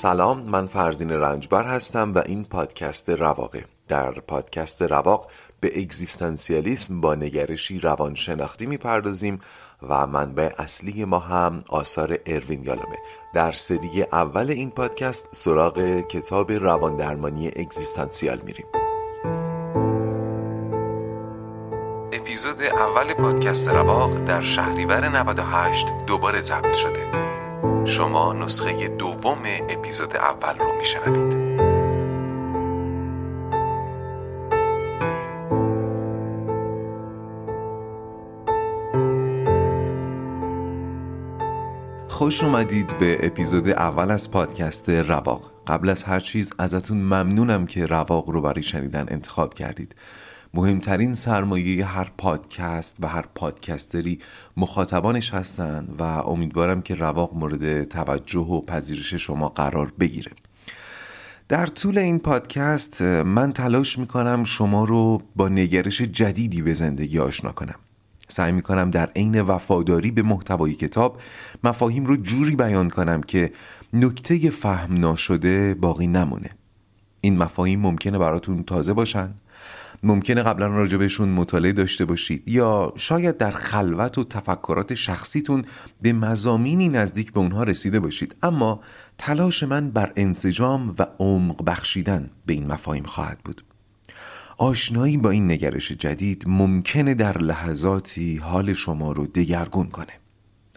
سلام من فرزین رنجبر هستم و این پادکست رواقه. در پادکست رواق به اگزیستانسیالیسم با نگرشی روانشناختی می‌پردازیم و منبع اصلی ما هم آثار اروین یالومه. در سری اول این پادکست سراغ کتاب رواندرمانی اگزیستانسیال میریم. اپیزود اول پادکست رواق در شهریور 98 دوباره ضبط شده. شما نسخه دوم اپیزود اول رو میشنوید. خوش اومدید به اپیزود اول از پادکست رواق. قبل از هر چیز ازتون ممنونم که رواق رو برای شنیدن انتخاب کردید. مهمترین سرمایه هر پادکست و هر پادکستری مخاطبانش هستن و امیدوارم که رواق مورد توجه و پذیرش شما قرار بگیره. در طول این پادکست من تلاش می‌کنم شما رو با نگرش جدیدی به زندگی آشنا کنم. سعی می‌کنم در عین وفاداری به محتوای کتاب مفاهیم رو جوری بیان کنم که نکته فهم ناشده باقی نمونه. این مفاهیم ممکنه براتون تازه باشن ممکنه قبلا راجع بهشون مطالعه داشته باشید یا شاید در خلوت و تفکرات شخصیتون به مزامینی نزدیک به اونها رسیده باشید. اما تلاش من بر انسجام و عمق بخشیدن به این مفاهیم خواهد بود. آشنایی با این نگرش جدید ممکنه در لحظاتی حال شما رو دگرگون کنه.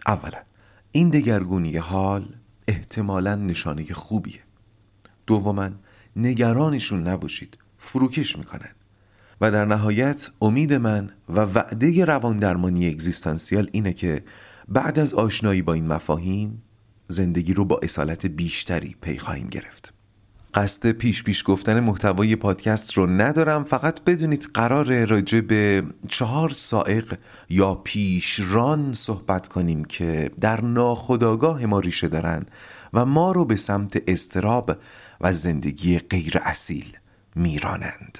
اولا این دگرگونی حال احتمالا نشانه خوبیه. دوما نگرانشون نباشید. فروکش می‌کنن. و در نهایت امید من و وعده روان درمانی اگزیستانسیال اینه که بعد از آشنایی با این مفاهیم زندگی رو با اصالت بیشتری پی خواهیم گرفت. قصد پیش پیش گفتن محتوای پادکست رو ندارم فقط بدونید قرار راجع به چهار سائق یا پیشران صحبت کنیم که در ناخودآگاه ما ریشه دارن و ما رو به سمت استراب و زندگی غیر اصیل میرانند.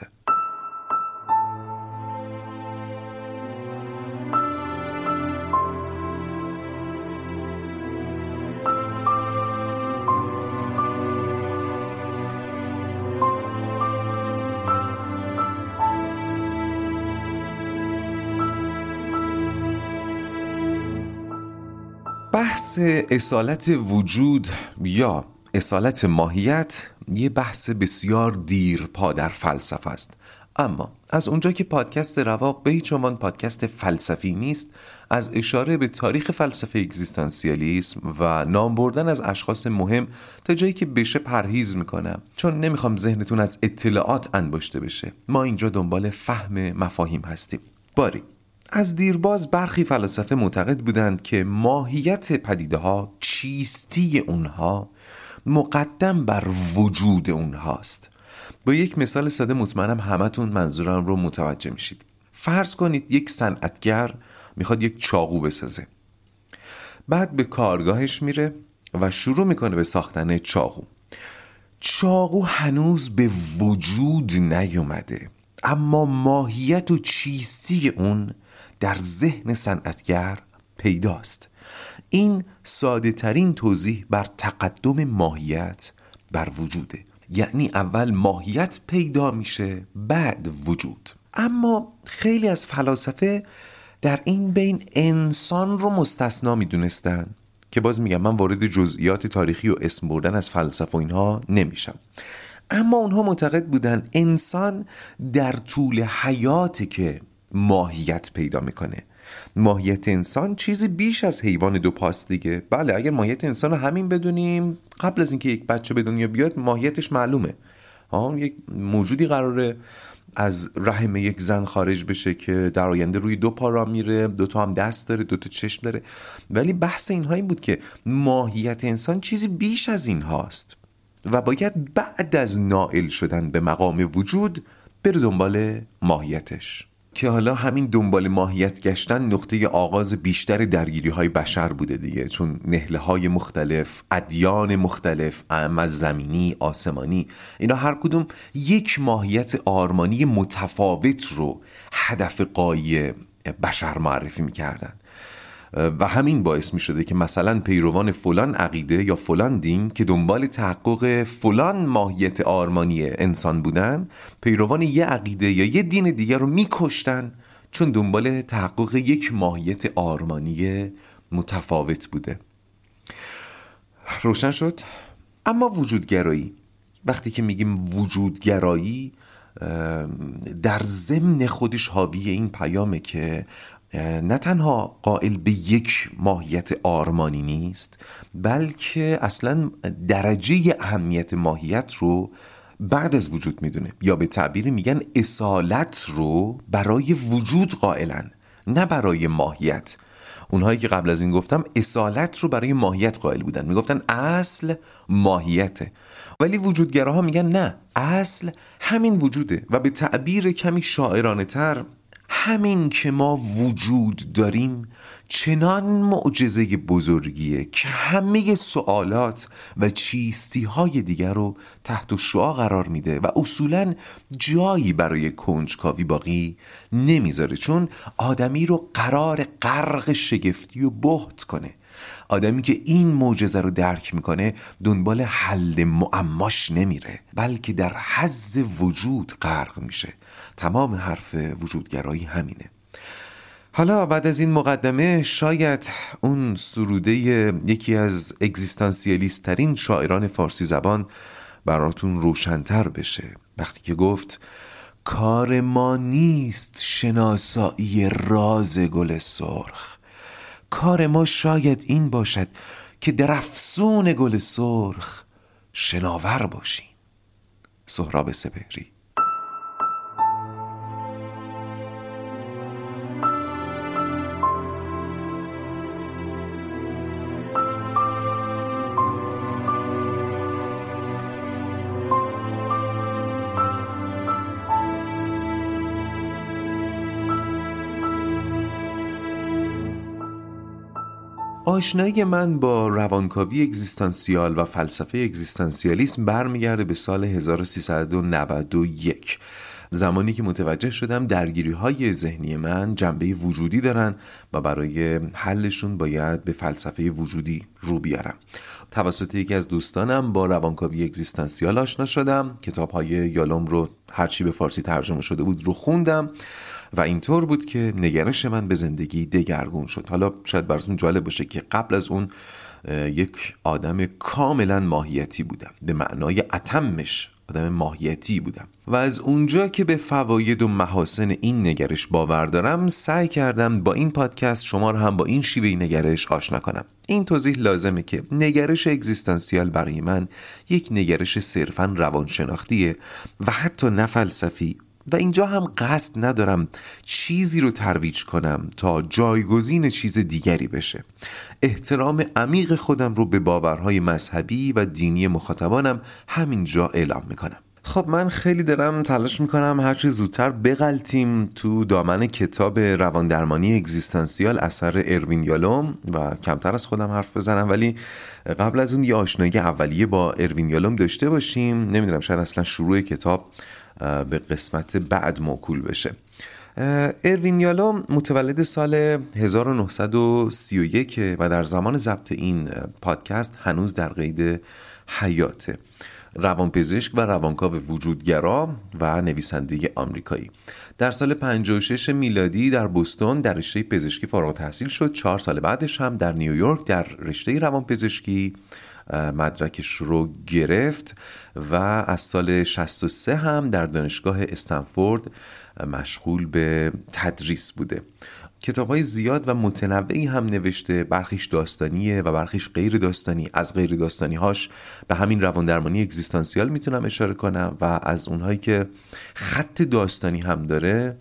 بحث اصالت وجود یا اصالت ماهیت یه بحث بسیار دیر پا در فلسفه است. اما از اونجا که پادکست رواق به هیچ عنوان پادکست فلسفی نیست از اشاره به تاریخ فلسفه اگزیستانسیالیسم و نام بردن از اشخاص مهم تا جایی که بشه پرهیز می‌کنم چون نمی‌خوام ذهنتون از اطلاعات انباشته بشه. ما اینجا دنبال فهم مفاهیم هستیم. باری. از دیرباز برخی فلاسفه معتقد بودند که ماهیت پدیده ها چیستی اونها مقدم بر وجود اونهاست. با یک مثال ساده مطمئنم همتون منظورم رو متوجه میشید. فرض کنید یک صنعتگر می‌خواد یک چاقو بسازه. بعد به کارگاهش میره و شروع می‌کنه به ساختن چاقو. چاقو هنوز به وجود نیومده اما ماهیت و چیستی اون در ذهن صنعتگر پیداست. این ساده ترین توضیح بر تقدم ماهیت بر وجوده. یعنی اول ماهیت پیدا میشه بعد وجود. اما خیلی از فلاسفه در این بین انسان رو مستثنا می‌دونستن که باز میگم من وارد جزئیات تاریخی و اسم بردن از فلسفه و اینها نمیشم. اما اونها معتقد بودن انسان در طول حیاتی که ماهیت پیدا می‌کنه. ماهیت انسان چیزی بیش از حیوان دو پاست دیگه. بله اگر ماهیت انسان رو همین بدونیم قبل از اینکه یک بچه به دنیا بیاد ماهیتش معلومه. ها یک موجودی قراره از رحم یک زن خارج بشه که در آینده روی دو پا را میره دو تا هم دست داره دو تا چشم داره. ولی بحث اینهایی بود که ماهیت انسان چیزی بیش از این هاست و باید بعد از نائل شدن به مقام وجود بره دنبال ماهیتش. که حالا همین دنبال ماهیت گشتن نقطه آغاز بیشتر درگیری های بشر بوده دیگه. چون نهله های مختلف ادیان مختلف اعم از زمینی آسمانی اینا هر کدوم یک ماهیت آرمانی متفاوت رو هدف قایی بشر معرفی می‌کردن. و همین باعث می شده که مثلا پیروان فلان عقیده یا فلان دین که دنبال تحقق فلان ماهیت آرمانی انسان بودن پیروان یه عقیده یا یه دین دیگر رو میکشتن چون دنبال تحقق یک ماهیت آرمانی متفاوت بوده. روشن شد. اما وجودگرایی. وقتی که میگیم وجودگرایی در ضمن خودش حاوی این پیامه که نه تنها قائل به یک ماهیت آرمانی نیست بلکه اصلا درجه اهمیت ماهیت رو بعد از وجود می‌دونه. یا به تعبیر میگن اصالت رو برای وجود قائلن نه برای ماهیت. اونهایی که قبل از این گفتم اصالت رو برای ماهیت قائل بودن. می‌گفتن اصل ماهیته. ولی وجودگراها میگن نه اصل همین وجوده و به تعبیر کمی شاعرانه تر همین که ما وجود داریم چنان معجزه بزرگیه که همه سوالات و چیستی های دیگر رو تحت شعا قرار میده و اصولا جایی برای کنجکاوی باقی نمی‌ذاره چون آدمی رو قرار غرق شگفتی و بهت کنه. آدمی که این معجزه رو درک می‌کنه دنبال حل معماش نمیره بلکه در حز وجود غرق میشه. تمام حرف وجودگرایی همینه. حالا بعد از این مقدمه شاید اون سروده یکی از اگزیستانسیالیست ترین شاعران فارسی زبان براتون روشنتر بشه. وقتی که گفت کار ما نیست شناسایی راز گل سرخ. کار ما شاید این باشد که در افسون گل سرخ شناور باشیم. سهراب سپهری. آشنایی من با روانکاوی اگزیستانسیال و فلسفه اگزیستانسیالیسم برمیگرده به سال 1391 زمانی که متوجه شدم درگیری های ذهنی من جنبه وجودی دارن و برای حلشون باید به فلسفه وجودی رو بیارم. توسط یکی از دوستانم با روانکاوی اگزیستانسیال آشنا شدم. کتاب های یالوم رو هرچی به فارسی ترجمه شده بود رو خوندم. و اینطور بود که نگرش من به زندگی دگرگون شد. حالا شاید براتون جالب باشه که قبل از اون یک آدم کاملا ماهیتی بودم. به معنای اتمش آدم ماهیتی بودم. و از اونجا که به فواید و محاسن این نگرش باور دارم سعی کردم با این پادکست شما رو هم با این شیوه نگرش آشنا کنم. این توضیح لازمه که نگرش اگزیستانسیال برای من یک نگرش صرفا روانشناختیه و حتی نه فلسفی و اینجا هم قصد ندارم چیزی رو ترویج کنم تا جایگزین چیز دیگری بشه. احترام عمیق خودم رو به باورهای مذهبی و دینی مخاطبانم همینجا اعلام می‌کنم. خب من خیلی دارم تلاش می‌کنم هرچی زودتر بغلتیم تو دامن کتاب رواندرمانی اگزیستانسیال اثر اروین یالوم و کمتر از خودم حرف بزنم ولی قبل از اون یه آشنایی اولیه با اروین یالوم داشته باشیم. نمی‌دونم شاید اصلا شروع کتاب به قسمت بعد موکول بشه. اروین یالوم متولد سال 1931 و در زمان ضبط این پادکست هنوز در قید حیاته. روانپزشک و روانکاو وجودگرا و نویسنده آمریکایی. در سال 56 میلادی در بوستون در رشته پزشکی فارغ تحصیل شد. چهار سال بعدش هم در نیویورک در رشته روانپزشکی مدرکش رو گرفت و از سال 63 هم در دانشگاه استنفورد مشغول به تدریس بوده. کتاب های زیاد و متنوعی هم نوشته برخیش داستانیه و برخیش غیر داستانی. از غیر داستانی هاش به همین روان درمانی اگزیستانسیال می‌تونم اشاره کنم و از اونهایی که خط داستانی هم داره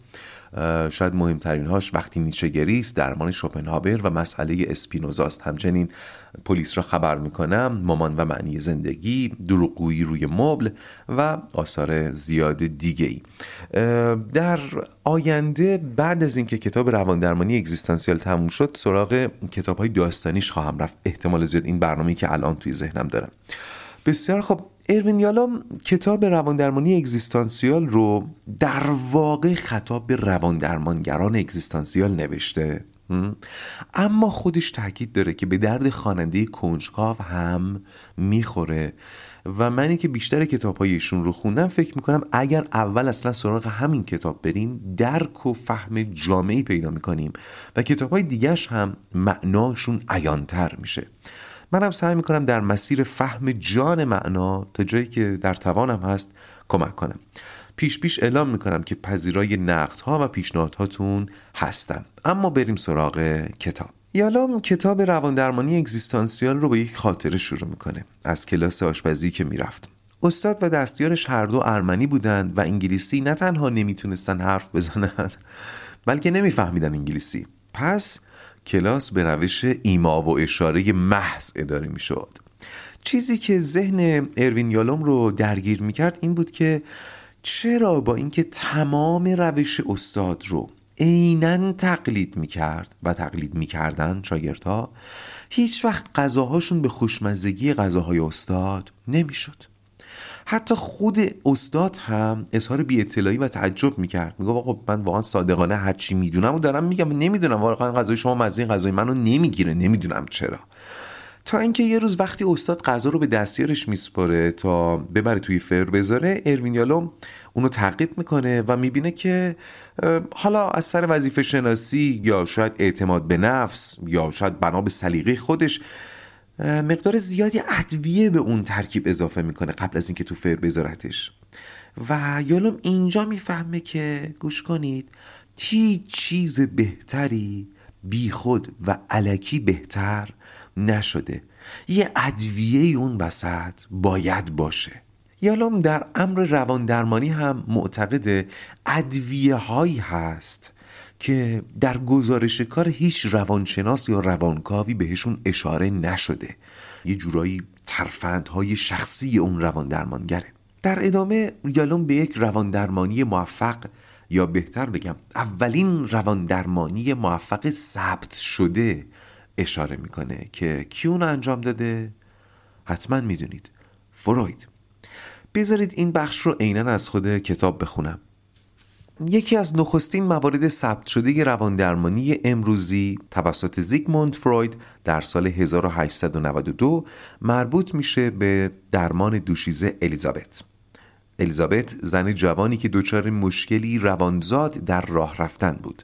شاید مهمترین هاش وقتی نیچه است درمان شوپنهاور و مسئله اسپینوزاست. همچنین پلیس را خبر می‌کنم مامان و معنی زندگی دروغگویی روی مبل و آثار زیاد دیگه ای در آینده بعد از اینکه کتاب روان درمانی اگزیستانسیال تموم شد سراغ کتاب های داستانیش خواهم رفت. احتمال زیاد این برنامه که الان توی ذهنم دارم. بسیار خب اروین یالوم کتاب رواندرمانی اگزیستانسیال رو در واقع خطاب به رواندرمانگران اگزیستانسیال نوشته اما خودش تاکید داره که به درد خواننده کنجکاو هم می‌خوره و منی که بیشتر کتاب ایشون رو خوندم فکر می‌کنم اگر اول اصلا سراغ همین کتاب بریم درک و فهم جامعی پیدا می‌کنیم و کتاب های دیگرش هم معناشون عیانتر میشه. منم سعی می‌کنم در مسیر فهم جان معنا تا جایی که در توانم هست کمک کنم. پیش پیش اعلام می‌کنم که پذیرای نقدها و پیشنهادهاتون هستم اما بریم سراغ کتاب. یالام کتاب روان درمانی اگزیستانسیال رو با یک خاطره شروع می‌کنه. از کلاس آشپزی که می‌رفت. استاد و دستیارش هر دو ارمنی بودند و انگلیسی نه تنها نمی‌تونستن حرف بزنند بلکه نمیفهمیدن انگلیسی. پس کلاس به روش ایما و اشاره محض اداره می‌شد. چیزی که ذهن اروین یالوم رو درگیر می‌کرد این بود که چرا با اینکه تمام روش استاد رو عینا تقلید می‌کرد و تقلید می‌کردن شاگردها هیچ وقت غذاهاشون به خوشمزگی غذاهای استاد نمی‌شد. حتی خود استاد هم اظهار بی اطلاعی و تعجب می‌کرد. میگه آقا من واقعا صادقانه هر چی می‌دونم و دارم میگم. نمی‌دونم واقعا غذای شما مزه غذای منو نمی‌گیره. نمی‌دونم چرا. تا اینکه یه روز وقتی استاد غذا رو به دستیارش میسپاره تا ببره توی فر بذاره اروین یالوم اونو تعقیب می‌کنه و می‌بینه که حالا از سر وظیفه شناسی یا شاید اعتماد به نفس یا شاید بنا به سلیقه خودش مقدار زیادی ادویه به اون ترکیب اضافه می‌کنه قبل از اینکه تو فر بذارتش. و یالوم اینجا می‌فهمه که گوش کنید هیچ چیز بهتری بیخود و علکی بهتر نشده. یه ادویه اون وسط باید باشه. یالوم در امر روان درمانی هم معتقد ادویه هایی هست که در گزارش کار هیچ روانشناس یا روانکاوی بهشون اشاره نشده. یه جورایی ترفندهای شخصی اون روان درمانگره در ادامه یالوم به یک روان درمانی موفق یا بهتر بگم اولین روان درمانی موفق ثبت شده اشاره می‌کنه که کی اون انجام داده؟ حتما می‌دونید. فروید. بذارید این بخش رو عینا از خود کتاب بخونم. یکی از نخستین موارد ثبت شده رواندرمانی امروزی توسط زیگموند فروید در سال 1892 مربوط میشه به درمان دوشیزه الیزابت. الیزابت زن جوانی که دچار مشکلی روانزاد در راه رفتن بود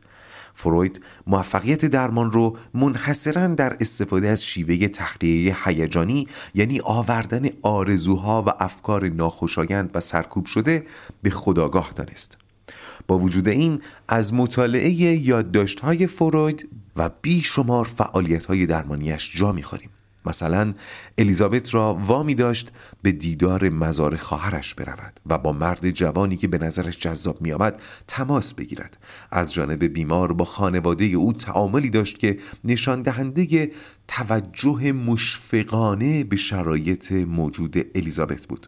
فروید موفقیت درمان رو منحصرا در استفاده از شیوه تخلیه هیجانی یعنی آوردن آرزوها و افکار ناخوشایند و سرکوب شده به خداگاه دانست با وجود این از مطالعه یادداشت‌های فروید و بیشمار فعالیت‌های درمانیش جا می‌خوریم. مثلا الیزابت را وامی داشت به دیدار مزار خواهرش برود و با مرد جوانی که به نظرش جذاب می آمد تماس بگیرد. از جانب بیمار با خانواده او تعاملی داشت که نشان دهنده توجه مشفقانه به شرایط موجود الیزابت بود.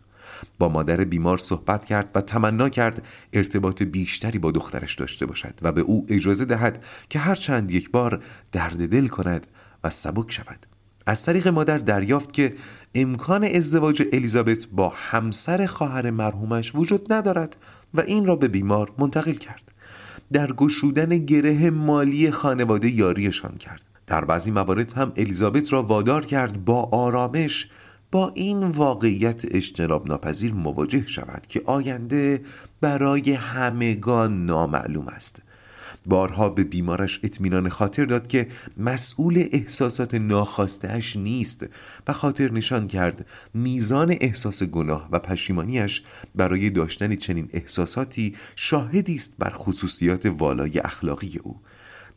با مادر بیمار صحبت کرد و تمنا کرد ارتباط بیشتری با دخترش داشته باشد و به او اجازه دهد که هر چند یک بار درد دل کند و سبک شود. از طریق مادر دریافت که امکان ازدواج الیزابت با همسر خواهر مرحومش وجود ندارد و این را به بیمار منتقل کرد. در گشودن گره مالی خانواده یاریشان کرد. در بعضی موارد هم الیزابت را وادار کرد با آرامش با این واقعیت اجتناب ناپذیر مواجه شود که آینده برای همگان نامعلوم است. بارها به بیمارش اطمینان خاطر داد که مسئول احساسات ناخواستهاش نیست و خاطر نشان کرد میزان احساس گناه و پشیمانیش برای داشتن چنین احساساتی شاهدی است بر خصوصیات والای اخلاقی او.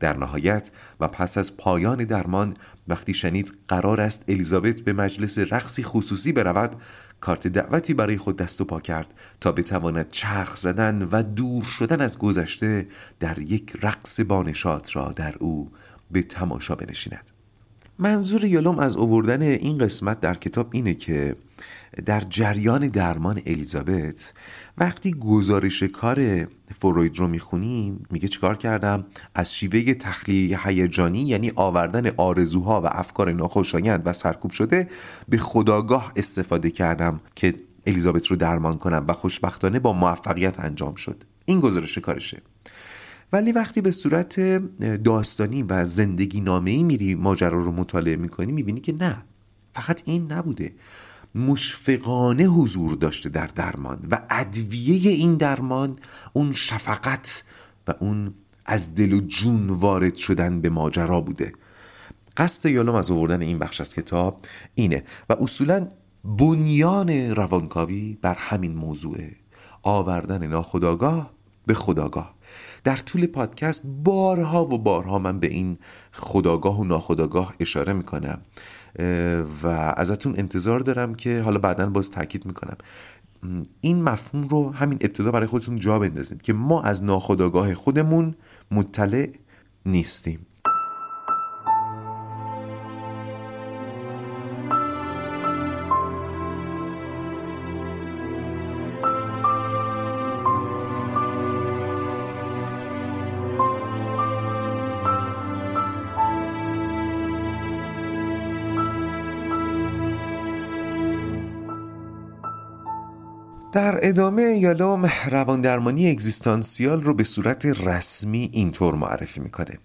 در نهایت و پس از پایان درمان وقتی شنید قرار است الیزابت به مجلس رقصی خصوصی برود کارت دعوتی برای خود دست و پا کرد تا بتواند چرخ زدن و دور شدن از گذشته در یک رقص بانشات را در او به تماشا بنشیند. منظور یالوم از اووردن این قسمت در کتاب اینه که در جریان درمان الیزابت وقتی گزارش کار فروید رو می‌خونیم میگه چیکار کردم؟ از شیوه تخلیه هیجانی یعنی آوردن آرزوها و افکار ناخوشایند و سرکوب شده به خداگاه استفاده کردم که الیزابت رو درمان کنم و خوشبختانه با موفقیت انجام شد. این گزارش کارشه. ولی وقتی به صورت داستانی و زندگی نامه ای میری ماجرا رو مطالعه می‌کنی می‌بینی که نه فقط این نبوده. مشفقانه حضور داشته در درمان و ادویه این درمان اون شفقت و اون از دل و جون وارد شدن به ماجرا بوده. قصد یالوم از آوردن این بخش از کتاب اینه و اصولا بنیان روانکاوی بر همین موضوعه. آوردن ناخداگاه به خداگاه در طول پادکست بارها و بارها من به این خداگاه و ناخداگاه اشاره می‌کنم و ازتون انتظار دارم که حالا بعدا باز تاکید می‌کنم. این مفهوم رو همین ابتدا برای خودتون جا بندازید که ما از ناخداگاه خودمون مطلع نیستیم. در ادامه یالوم رواندرمانی اگزیستانسیال رو به صورت رسمی اینطور معرفی می‌کنه.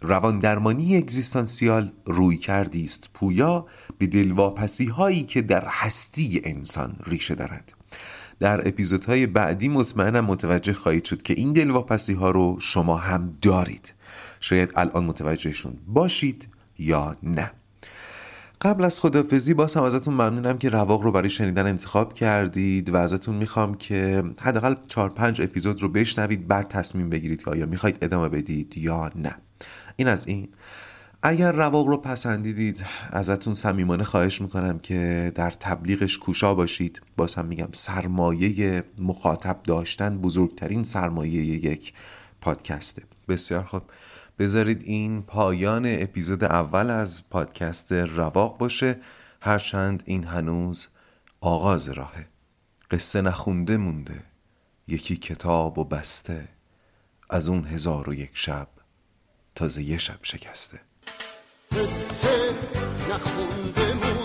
رواندرمانی اگزیستانسیال روی کردی است پویا به دلواپسی هایی که در هستی انسان ریشه دارد در اپیزودهای بعدی مطمئنم متوجه خواهید شد که این دلواپسی ها رو شما هم دارید. شاید الان متوجهشون باشید یا نه. قبل از خدافزی باز هم ازتون ممنونم که رواق رو برای شنیدن انتخاب کردید و ازتون می‌خوام که حداقل 4 5 اپیزود رو بشنوید بعد تصمیم بگیرید که آیا می‌خواید ادامه بدید یا نه. این از این. اگر رواق رو پسندیدید ازتون صمیمانه خواهش می‌کنم که در تبلیغش کوشا باشید. باز هم میگم سرمایه مخاطب داشتن بزرگترین سرمایه یک پادکسته. بسیار خوب. بذارید این پایان اپیزود اول از پادکست رواق باشه. هرچند این هنوز آغاز راهه. قصه نخونده مونده یکی کتاب و بسته. از اون هزار و یک شب تازه یه شب شکسته. قصه نخونده مونده.